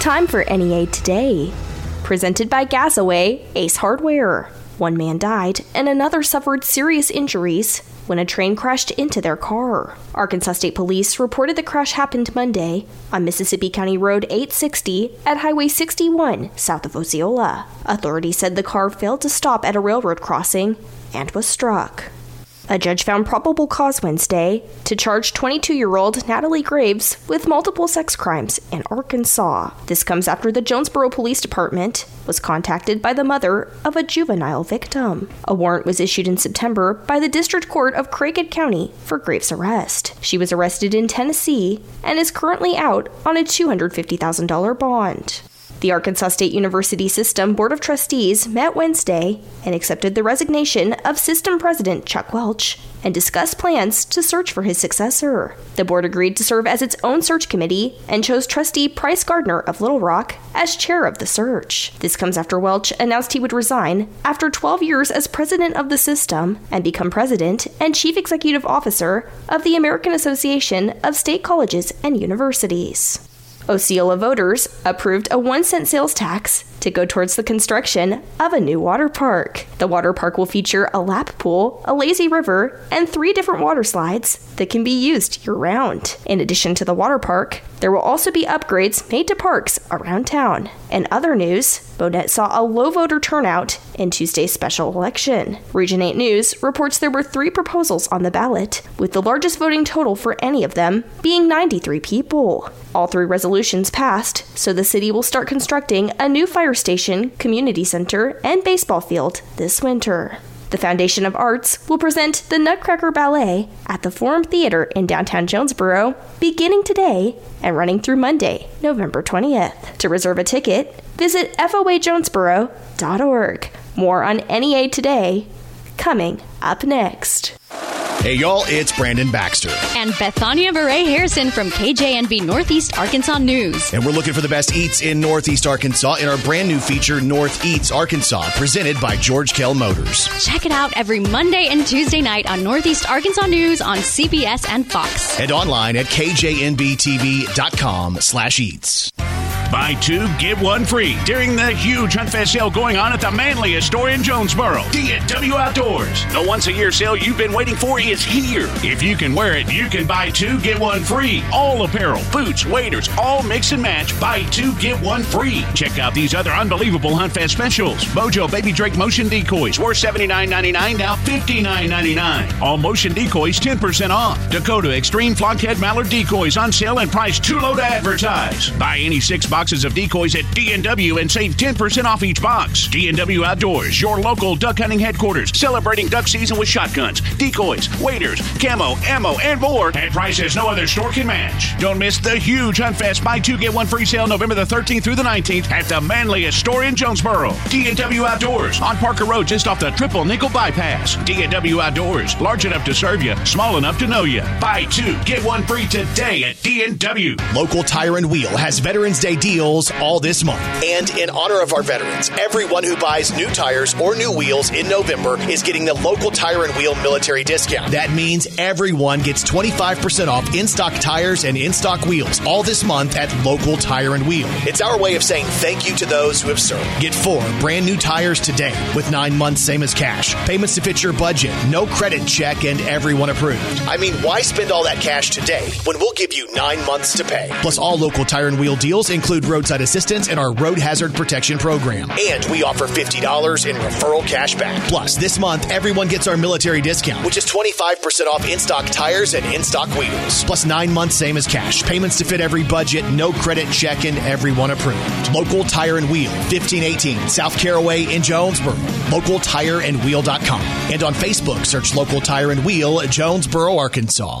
Time for NEA Today. Presented by Gazaway Ace Hardware. One man died and another suffered serious injuries when a train crashed into their car. Arkansas State Police reported the crash happened Monday on Mississippi County Road 860 at Highway 61 south of Osceola. Authorities said the car failed to stop at a railroad crossing and was struck. A judge found probable cause Wednesday to charge 22 year old Natalie Graves with multiple sex crimes in Arkansas. This comes after the Jonesboro Police Department was contacted by the mother of a juvenile victim. A warrant was issued in September by the District Court of Craighead County for Graves' arrest. She was arrested in Tennessee and is currently out on a $250,000 bond. The Arkansas State University System Board of Trustees met Wednesday and accepted the resignation of System President Chuck Welch and discussed plans to search for his successor. The board agreed to serve as its own search committee and chose trustee Price Gardner of Little Rock as chair of the search. This comes after Welch announced he would resign after 12 years as president of the system and become president and chief executive officer of the American Association of State Colleges and Universities. Osceola voters approved a one cent sales tax to go towards the construction of a new water park. The water park will feature a lap pool, a lazy river, and three different water slides that can be used year round. In addition to the water park, there will also be upgrades made to parks around town. In other news, Bono saw a low voter turnout in Tuesday's special election. Region 8 News reports there were three proposals on the ballot, with the largest voting total for any of them being 93 people. All three resolutions passed, so the city will start constructing a new fire station, community center, and baseball field this winter. The Foundation of Arts will present the Nutcracker Ballet at the Forum Theater in downtown Jonesboro beginning today and running through Monday, November 20th. To reserve a ticket, visit foajonesboro.org. More on NEA today, coming up next. Hey, y'all, it's Brandon Baxter. And Bethania Beret Harrison from KJNB Northeast Arkansas News. And we're looking for the best eats in Northeast Arkansas in our brand new feature, North Eats Arkansas, presented by George Kell Motors. Check it out every Monday and Tuesday night on Northeast Arkansas News on CBS and Fox. And online at kjnbtv.com slash eats. Buy two, get one free during the huge Hunt Fest sale going on at the manliest store in Jonesboro. D&W Outdoors. The once a year sale you've been waiting for is here. If you can wear it, you can buy two, get one free. All apparel, boots, waders, all mix and match. Buy two, get one free. Check out these other unbelievable Hunt Fest specials. Mojo Baby Drake motion decoys were $79.99, now $59.99. All motion decoys 10% off. Dakota Extreme Flockhead Mallard decoys on sale and priced too low to advertise. Buy any six boxes of decoys at D&W and save 10% off each box. D&W Outdoors, your local duck hunting headquarters, celebrating duck season with shotguns, decoys, waders, camo, ammo, and more at prices no other store can match. Don't miss the huge Hunt Fest buy two get one free sale November the 13th through the 19th at the manliest store in Jonesboro. D&W Outdoors on Parker Road just off the triple nickel bypass. D&W Outdoors, large enough to serve you, small enough to know you. Buy two, get one free today at D&W. Local Tire and Wheel has Veterans Day deals all this month. And in honor of our veterans, everyone who buys new tires or new wheels in November is getting the local Tire and Wheel military discount. That means everyone gets 25% off in stock tires and in stock wheels all this month at local Tire and Wheel. It's our way of saying thank you to those who have served. Get four brand new tires today with nine months, same as cash. Payments to fit your budget, no credit check, and everyone approved. I mean, why spend all that cash today when we'll give you nine months to pay? Plus, all local Tire and Wheel deals include roadside assistance and our road hazard protection program. And we offer $50 in referral cash back. Plus, this month, everyone gets our military discount, which is 25% off in stock tires and in stock wheels. Plus, nine months, same as cash. Payments to fit every budget, no credit check, and everyone approved. Local Tire and Wheel, 1518 South Caraway in Jonesboro. LocalTireandWheel.com. And on Facebook, search Local Tire and Wheel, Jonesboro, Arkansas.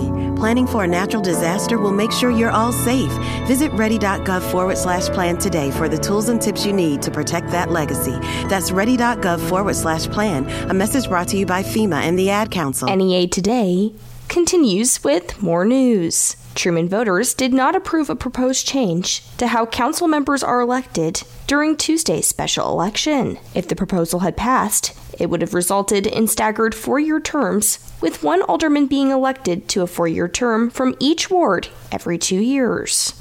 Planning for a natural disaster will make sure you're all safe. Visit ready.gov forward slash plan today for the tools and tips you need to protect that legacy. That's ready.gov forward slash plan. A message brought to you by FEMA and the Ad Council. NEA Today continues with more news. Trumann voters did not approve a proposed change to how council members are elected during Tuesday's special election. If the proposal had passed, it would have resulted in staggered four year terms, with one alderman being elected to a four year term from each ward every two years.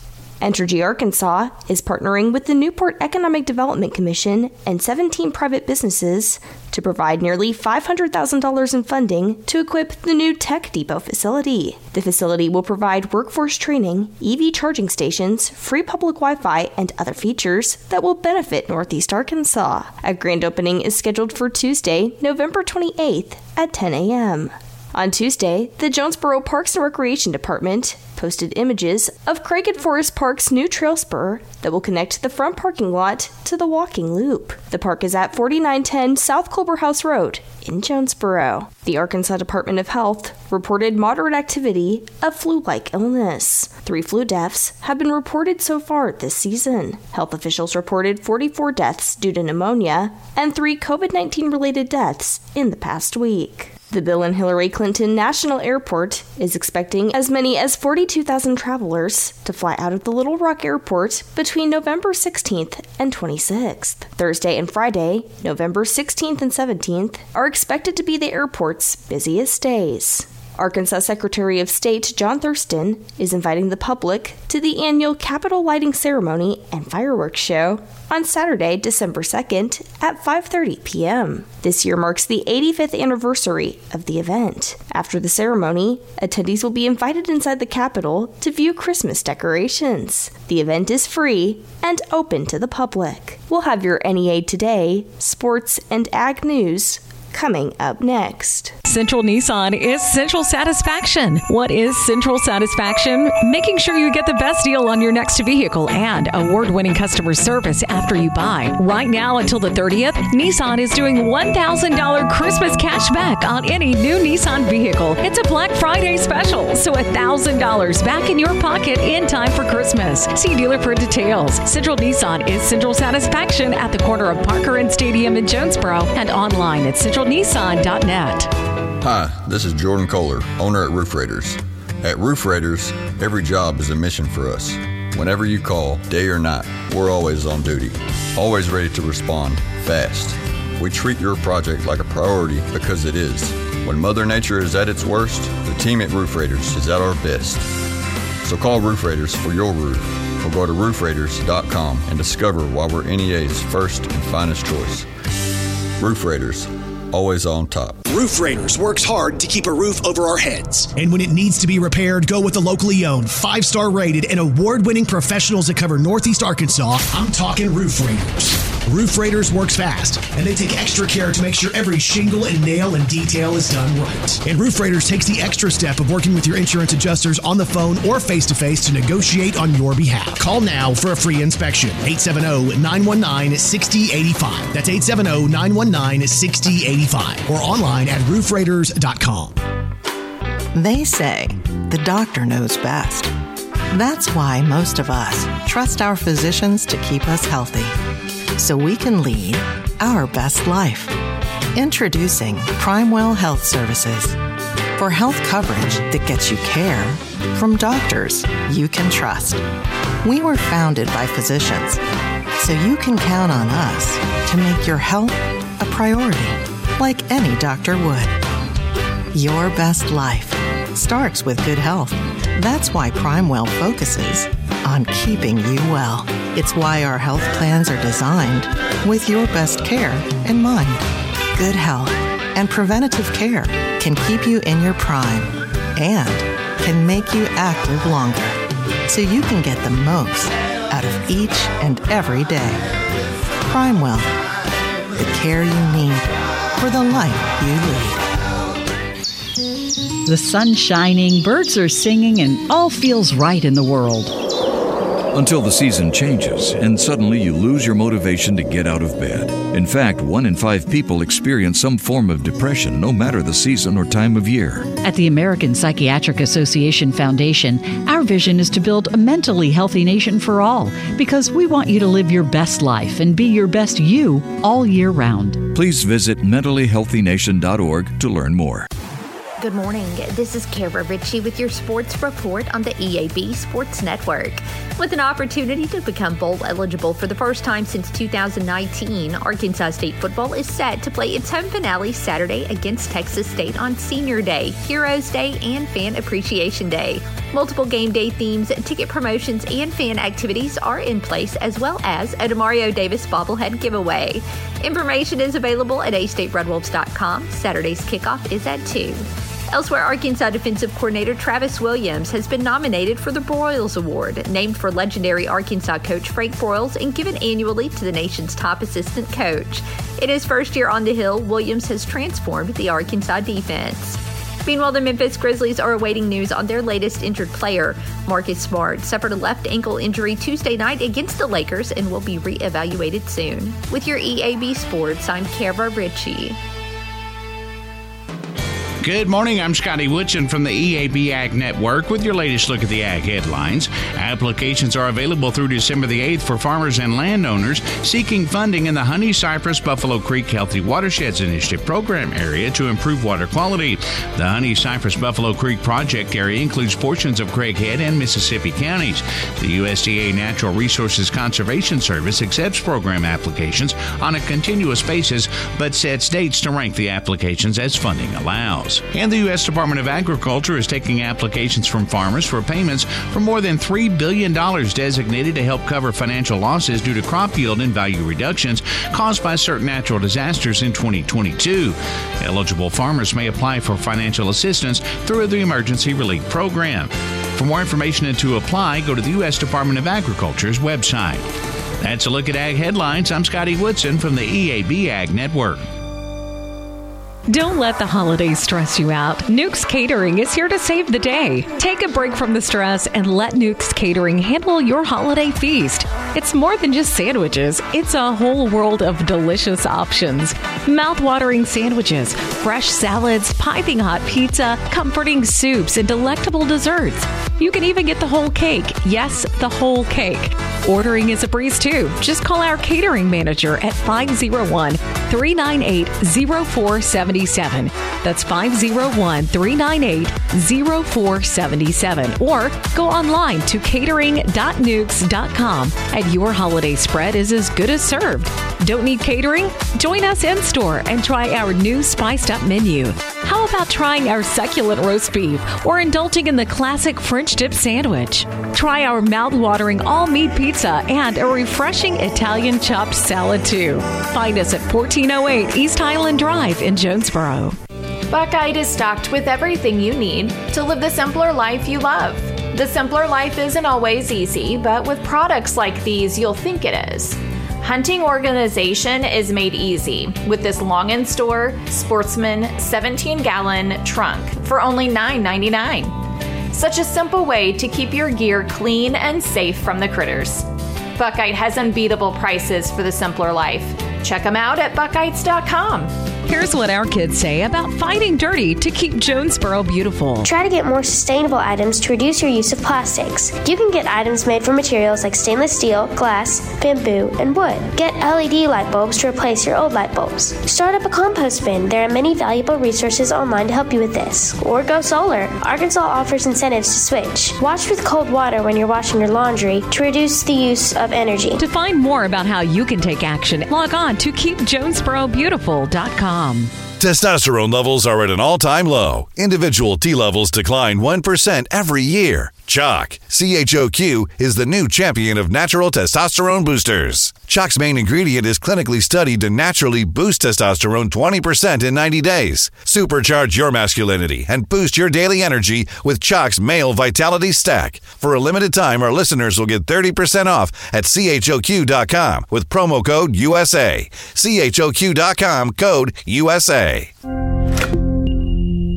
Entergy Arkansas is partnering with the Newport Economic Development Commission and 17 private businesses to provide nearly $500,000 in funding to equip the new Tech Depot facility. The facility will provide workforce training, EV charging stations, free public Wi Fi, and other features that will benefit Northeast Arkansas. A grand opening is scheduled for Tuesday, November 28th at 10 a.m. On Tuesday, the Jonesboro Parks and Recreation Department posted images of Craighead Forest Park's new trail spur that will connect the front parking lot to the walking loop. The park is at 4910 South Culberhouse Road in Jonesboro. The Arkansas Department of Health reported moderate activity of flu like illness. Three flu deaths have been reported so far this season. Health officials reported 44 deaths due to pneumonia and three COVID 19 related deaths in the past week. The Bill and Hillary Clinton National Airport is expecting as many as 42,000 travelers to fly out of the Little Rock Airport between November 16th and 26th. Thursday and Friday, November 16th and 17th, are expected to be the airport's busiest days. Arkansas Secretary of State John Thurston is inviting the public to the annual Capitol lighting ceremony and fireworks show on Saturday, December 2nd at 5:30 p.m. This year marks the 85th anniversary of the event. After the ceremony, attendees will be invited inside the Capitol to view Christmas decorations. The event is free and open to the public. We'll have your NEA Today, sports, and ag news coming up next. Central Nissan is Central Satisfaction. What is Central Satisfaction? Making sure you get the best deal on your next vehicle and award winning customer service after you buy. Right now until the 30th, Nissan is doing $1,000 Christmas cash back on any new Nissan vehicle. It's a Black Friday special, so $1,000 back in your pocket in time for Christmas. See dealer for details. Central Nissan is Central Satisfaction at the corner of Parker and Stadium in Jonesboro and online at centralnissan.net. Hi, this is Jordan Kohler, owner at Roof Raiders. At Roof Raiders, every job is a mission for us. Whenever you call, day or night, we're always on duty, always ready to respond fast. We treat your project like a priority because it is. When Mother Nature is at its worst, the team at Roof Raiders is at our best. So call Roof Raiders for your roof or go to roofraiders.com and discover why we're NEA's first and finest choice. Roof Raiders, always on top. Roof Raiders works hard to keep a roof over our heads. And when it needs to be repaired, go with the locally owned, five star rated, and award winning professionals that cover Northeast Arkansas. I'm talking Roof Raiders. Roof Raiders works fast, and they take extra care to make sure every shingle and nail and detail is done right. And Roof Raiders takes the extra step of working with your insurance adjusters on the phone or face to face to negotiate on your behalf. Call now for a free inspection. 870 919 6085. That's 870 919 6085. Or online at roofraiders.com. They say the doctor knows best. That's why most of us trust our physicians to keep us healthy so we can lead our best life. Introducing Primewell Health Services for health coverage that gets you care from doctors you can trust. We were founded by physicians, so you can count on us to make your health a priority, like any doctor would. Your best life starts with good health. That's why Primewell focuses on keeping you well. It's why our health plans are designed with your best care in mind. Good health and preventative care can keep you in your prime and can make you active longer so you can get the most out of each and every day. Primewell, the care you need for the life you lead. The sun's shining, birds are singing, and all feels right in the world. Until the season changes and suddenly you lose your motivation to get out of bed. In fact, one in five people experience some form of depression, no matter the season or time of year. At the American Psychiatric Association Foundation, our vision is to build a mentally healthy nation for all because we want you to live your best life and be your best you all year round. Please visit mentallyhealthynation.org to learn more. Good morning. This is Kara Ritchie with your sports report on the EAB Sports Network. With an opportunity to become bowl eligible for the first time since 2019, Arkansas State football is set to play its home finale Saturday against Texas State on Senior Day, Heroes Day, and Fan Appreciation Day. Multiple game day themes, ticket promotions, and fan activities are in place, as well as a Demario Davis bobblehead giveaway. Information is available at astateredwolves.com. Saturday's kickoff is at 2. Elsewhere, Arkansas defensive coordinator Travis Williams has been nominated for the Broyles Award, named for legendary Arkansas coach Frank Broyles and given annually to the nation's top assistant coach. In his first year on the Hill, Williams has transformed the Arkansas defense. Meanwhile, the Memphis Grizzlies are awaiting news on their latest injured player. Marcus Smart suffered a left ankle injury Tuesday night against the Lakers and will be re-evaluated soon. With your EAB Sports, I'm Kara Ritchie. Good morning. I'm Scotty Woodson from the EAB Ag Network with your latest look at the ag headlines. Applications are available through December the 8th for farmers and landowners seeking funding in the Honey Cypress Buffalo Creek Healthy Watersheds Initiative program area to improve water quality. The Honey Cypress Buffalo Creek project area includes portions of Craighead and Mississippi counties. The USDA Natural Resources Conservation Service accepts program applications on a continuous basis but sets dates to rank the applications as funding allows. And the U.S. Department of Agriculture is taking applications from farmers for payments for more than $3 billion designated to help cover financial losses due to crop yield and value reductions caused by certain natural disasters in 2022. Eligible farmers may apply for financial assistance through the Emergency Relief Program. For more information and to apply, go to the U.S. Department of Agriculture's website. That's a look at Ag Headlines. I'm Scotty Woodson from the EAB Ag Network. Don't let the holidays stress you out. Newk's Catering is here to save the day. Take a break from the stress and let Newk's Catering handle your holiday feast. It's more than just sandwiches, it's a whole world of delicious options. Mouth-watering sandwiches, fresh salads, piping hot pizza, comforting soups, and delectable desserts. You can even get the whole cake. Yes, the whole cake. Ordering is a breeze too. Just call our catering manager at 501 398 0477. That's 501 398 0477. Or go online to catering.newks.com and your holiday spread is as good as served. Don't need catering? Join us in store and try our new spiced up menu. How about trying our succulent roast beef or indulging in the classic French dip sandwich? Try our mouth-watering all-meat pizza and a refreshing Italian chopped salad too. Find us at 1408 East Highland Drive in Jonesboro. Buckeye is stocked with everything you need to live the simpler life you love. The simpler life isn't always easy, but with products like these, you'll think it is. Hunting organization is made easy with this long in store Sportsman 17 gallon trunk for only $9.99. Such a simple way to keep your gear clean and safe from the critters. Buckeye has unbeatable prices for the simpler life. Check them out at buckites.com. Here's what our kids say about fighting dirty to keep Jonesboro beautiful. Try to get more sustainable items to reduce your use of plastics. You can get items made from materials like stainless steel, glass, bamboo, and wood. Get LED light bulbs to replace your old light bulbs. Start up a compost bin. There are many valuable resources online to help you with this. Or go solar. Arkansas offers incentives to switch. Wash with cold water when you're washing your laundry to reduce the use of energy. To find more about how you can take action, log on to keepjonesborobeautiful.com. Testosterone levels are at an all time low. Individual T levels decline 1% every year. Choq, CHOQ, is the new champion of natural testosterone boosters. Choq's main ingredient is clinically studied to naturally boost testosterone 20% in 90 days. Supercharge your masculinity and boost your daily energy with Choq's Male Vitality Stack. For a limited time, our listeners will get 30% off at CHOQ.com with promo code USA. CHOQ.com code USA.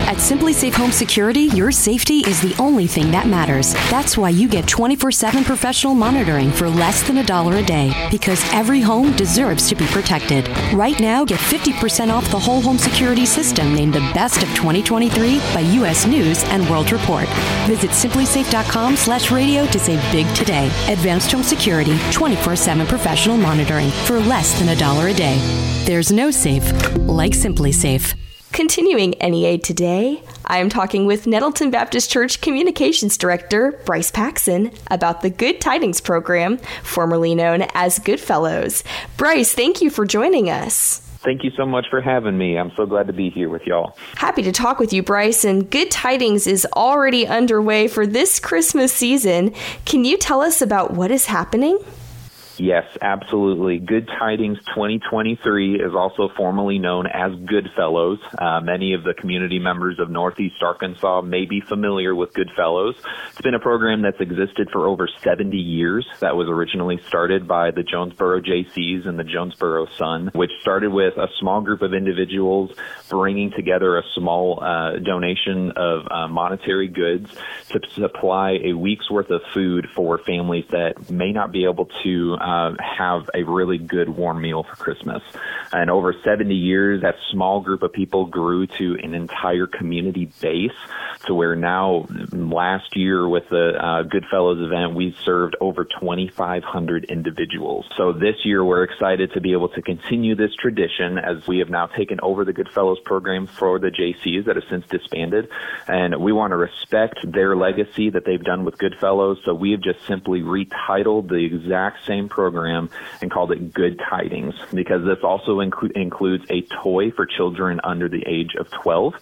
At SimpliSafe Home Security, your safety is the only thing that matters. That's why you get 24 7 professional monitoring for less than a dollar a day, because every home deserves to be protected. Right now, get 50% off the whole home security system named the best of 2023 by U.S. News and World Report. Visit simplisafe.com slash radio to save big today. Advanced Home Security, 24 7 professional monitoring for less than a dollar a day. There's no safe like SimpliSafe. Continuing NEA today, I am talking with Nettleton Baptist Church Communications Director Bryce Paxson about the Good Tidings program, formerly known as Goodfellows. Bryce, thank you for joining us. Thank you so much for having me. I'm so glad to be here with y'all. Happy to talk with you, Bryce. And Good Tidings is already underway for this Christmas season. Can you tell us about what is happening? Yes, absolutely. Good Tidings 2023 is also formally known as Goodfellows. Uh, many of the community members of Northeast Arkansas may be familiar with Goodfellows. It's been a program that's existed for over 70 years. That was originally started by the Jonesboro Jaycees and the Jonesboro Sun, which started with a small group of individuals bringing together a small uh, donation of uh, monetary goods to supply a week's worth of food for families that may not be able to uh, have a really good warm meal for Christmas. And over 70 years, that small group of people grew to an entire community base to where now, last year with the uh, Goodfellows event, we served over 2,500 individuals. So this year, we're excited to be able to continue this tradition as we have now taken over the Goodfellows program for the Jaycees that have since disbanded. And we want to respect their legacy that they've done with Goodfellows. So we have just simply retitled the exact same program and called it Good Tidings because this also inclu- includes a toy for children under the age of 12.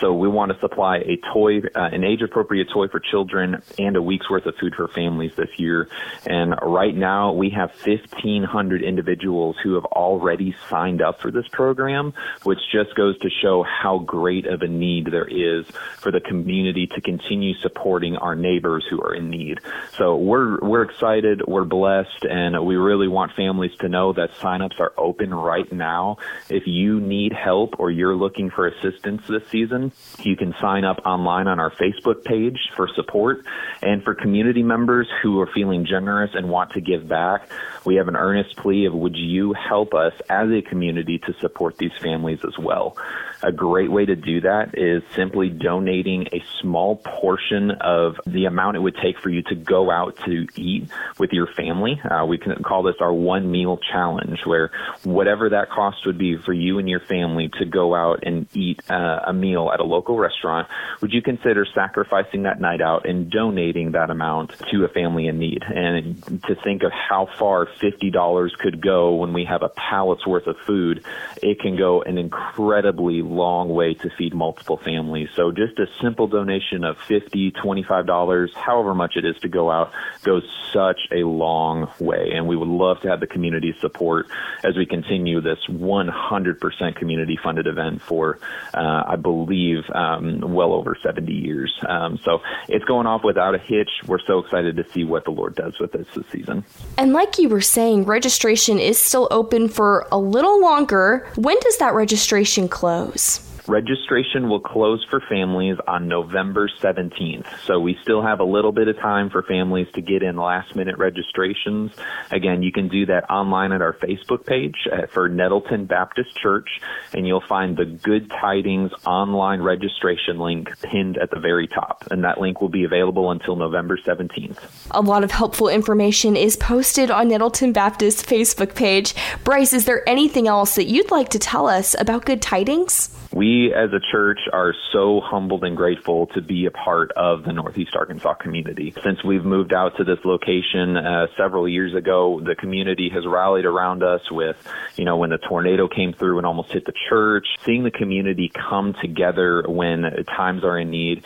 So we want to supply a toy, uh, an age appropriate toy for children and a week's worth of food for families this year. And right now we have 1,500 individuals who have already signed up for this program, which just goes to show how great of a need there is for the community to continue supporting our neighbors who are in need. So we're, we're excited, we're blessed, and we really want families to know that signups are open right now. If you need help or you're looking for assistance this season, you can sign up online on our Facebook page for support. And for community members who are feeling generous and want to give back, we have an earnest plea of would you help us as a community to support these families as well. A great way to do that is simply donating a small portion of the amount it would take for you to go out to eat with your family. Uh, we can call this our one meal challenge, where whatever that cost would be for you and your family to go out and eat uh, a meal at a local restaurant, would you consider sacrificing that night out and donating that amount to a family in need? And to think of how far $50 could go when we have a pallet's worth of food, it can go an incredibly long way to feed multiple families. So just a simple donation of $50, $25, however much it is to go out goes such a long way. And we would love to have the community support as we continue this 100% community funded event for, uh, I believe, um, well over 70 years. Um, so it's going off without a hitch. We're so excited to see what the Lord does with this this season. And like you were saying, registration is still open for a little longer. When does that registration close? news. Registration will close for families on November 17th. So we still have a little bit of time for families to get in last minute registrations. Again, you can do that online at our Facebook page uh, for Nettleton Baptist Church, and you'll find the Good Tidings online registration link pinned at the very top. And that link will be available until November 17th. A lot of helpful information is posted on Nettleton Baptist Facebook page. Bryce, is there anything else that you'd like to tell us about Good Tidings? We as a church are so humbled and grateful to be a part of the Northeast Arkansas community. Since we've moved out to this location uh, several years ago, the community has rallied around us with, you know, when the tornado came through and almost hit the church, seeing the community come together when times are in need.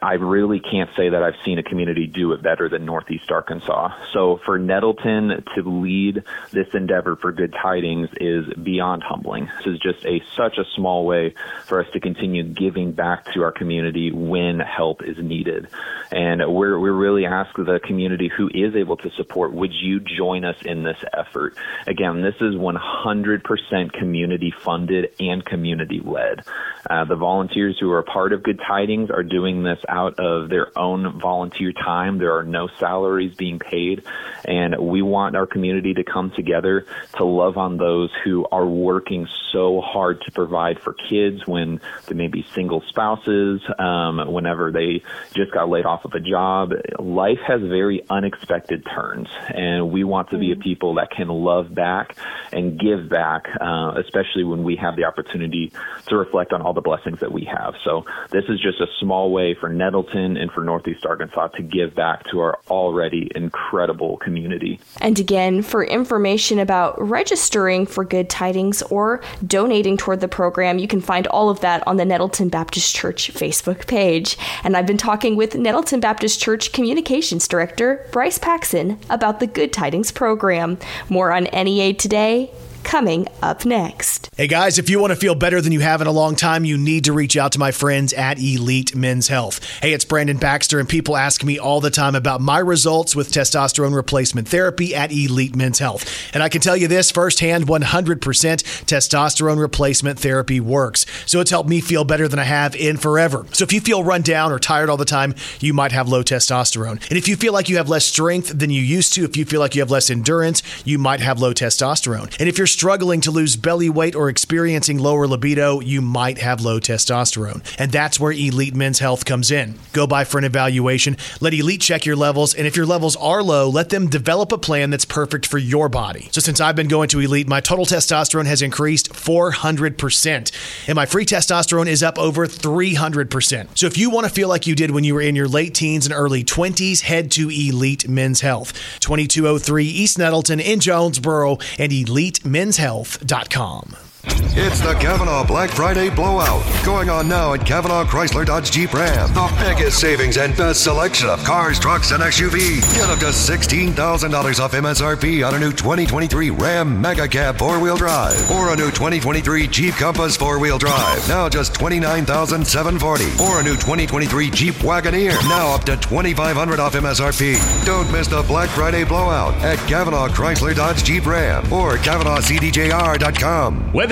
I really can't say that I've seen a community do it better than Northeast Arkansas. So for Nettleton to lead this endeavor for good tidings is beyond humbling. This is just a such a small way for us to continue giving back to our community when help is needed. And we're, we're really asking the community who is able to support, would you join us in this effort? Again, this is 100% community funded and community led. Uh, the volunteers who are a part of Good Tidings are doing this out of their own volunteer time. There are no salaries being paid. And we want our community to come together to love on those who are working so hard to provide for kids when they may be single spouses, um, whenever they just got laid off of a job. Life has very unexpected turns, and we want to be a people that can love back and give back, uh, especially when we have the opportunity to reflect on all the blessings that we have. So this is just a small way for Nettleton and for Northeast Arkansas to give back to our already incredible community. And again, for information about registering for Good Tidings or donating toward the program, you can find all of that on the Nettleton Baptist Church Facebook page. And I've been talking with Nettleton Baptist Church Communications Director Bryce Paxson about the Good Tidings program. More on NEA today coming up next. Hey guys, if you want to feel better than you have in a long time, you need to reach out to my friends at Elite Men's Health. Hey, it's Brandon Baxter, and people ask me all the time about my results with testosterone replacement therapy at Elite Men's Health. And I can tell you this firsthand 100% testosterone replacement therapy works. So it's helped me feel better than I have in forever. So if you feel run down or tired all the time, you might have low testosterone. And if you feel like you have less strength than you used to, if you feel like you have less endurance, you might have low testosterone. And if you're struggling to lose belly weight or experiencing lower libido, you might have low testosterone. And that's where Elite Men's Health comes in. Go by for an evaluation, let Elite check your levels, and if your levels are low, let them develop a plan that's perfect for your body. So since I've been going to Elite, my total testosterone has increased 400%, and my free testosterone is up over 300%. So if you want to feel like you did when you were in your late teens and early 20s, head to Elite Men's Health, 2203 East Nettleton in Jonesboro, and Elite Men's men'shealth.com. It's the Kavanaugh Black Friday blowout going on now at Kavanaugh Chrysler Dodge Jeep Ram. The biggest savings and best selection of cars, trucks, and SUVs. Get up to $16,000 off MSRP on a new 2023 Ram Mega Cab four-wheel drive or a new 2023 Jeep Compass four-wheel drive. Now just $29,740 or a new 2023 Jeep Wagoneer. Now up to 2,500 off MSRP. Don't miss the Black Friday blowout at Kavanaugh Chrysler Dodge Jeep Ram or KavanaughCDJR.com. Whether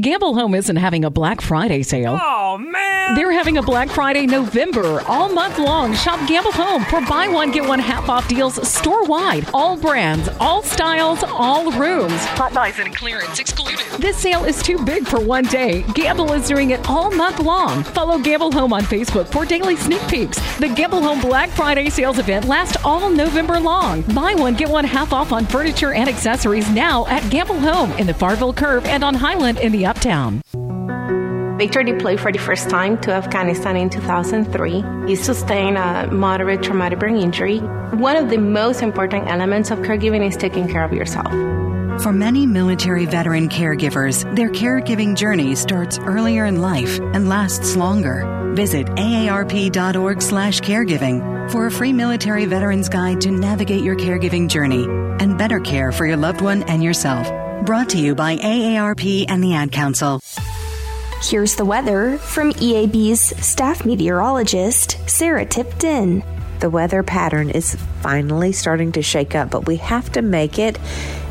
Gamble Home isn't having a Black Friday sale. Oh, man! They're having a Black Friday November all month long. Shop Gamble Home for buy one, get one half off deals store wide. All brands, all styles, all rooms. Hot buys and clearance excluded. This sale is too big for one day. Gamble is doing it all month long. Follow Gamble Home on Facebook for daily sneak peeks. The Gamble Home Black Friday sales event lasts all November long. Buy one, get one half off on furniture and accessories now at Gamble Home in the Farville Curve and on Highland in the Uptown. Victor deployed for the first time to Afghanistan in 2003. He sustained a moderate traumatic brain injury. One of the most important elements of caregiving is taking care of yourself. For many military veteran caregivers, their caregiving journey starts earlier in life and lasts longer. Visit aarp.org/caregiving for a free military veterans guide to navigate your caregiving journey and better care for your loved one and yourself. Brought to you by AARP and the Ad Council. Here's the weather from EAB's staff meteorologist, Sarah Tipton. The weather pattern is finally starting to shake up, but we have to make it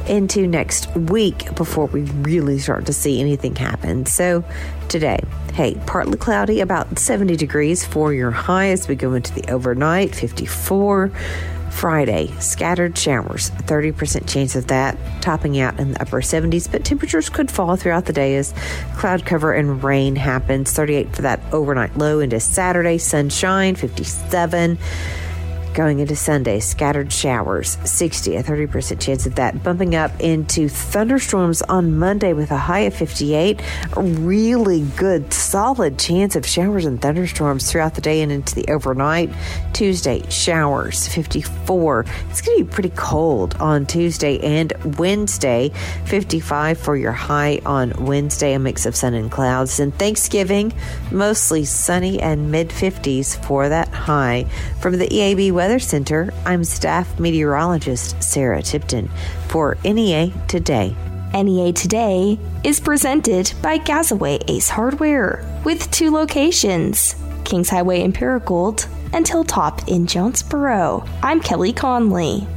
into next week before we really start to see anything happen. So, today, hey, partly cloudy, about 70 degrees for your high as we go into the overnight, 54. Friday, scattered showers, 30% chance of that, topping out in the upper 70s, but temperatures could fall throughout the day as cloud cover and rain happens. 38 for that overnight low into Saturday, sunshine, 57 Going into Sunday, scattered showers, 60, a 30% chance of that, bumping up into thunderstorms on Monday with a high of 58. A really good, solid chance of showers and thunderstorms throughout the day and into the overnight. Tuesday, showers, 54. It's going to be pretty cold on Tuesday and Wednesday, 55 for your high on Wednesday, a mix of sun and clouds. And Thanksgiving, mostly sunny and mid 50s for that high. From the EAB Weather Center, I'm staff meteorologist Sarah Tipton for NEA Today. NEA Today is presented by Gazaway Ace Hardware with two locations Kings Highway in Paragould and Hilltop in Jonesboro. I'm Kelly Connelly.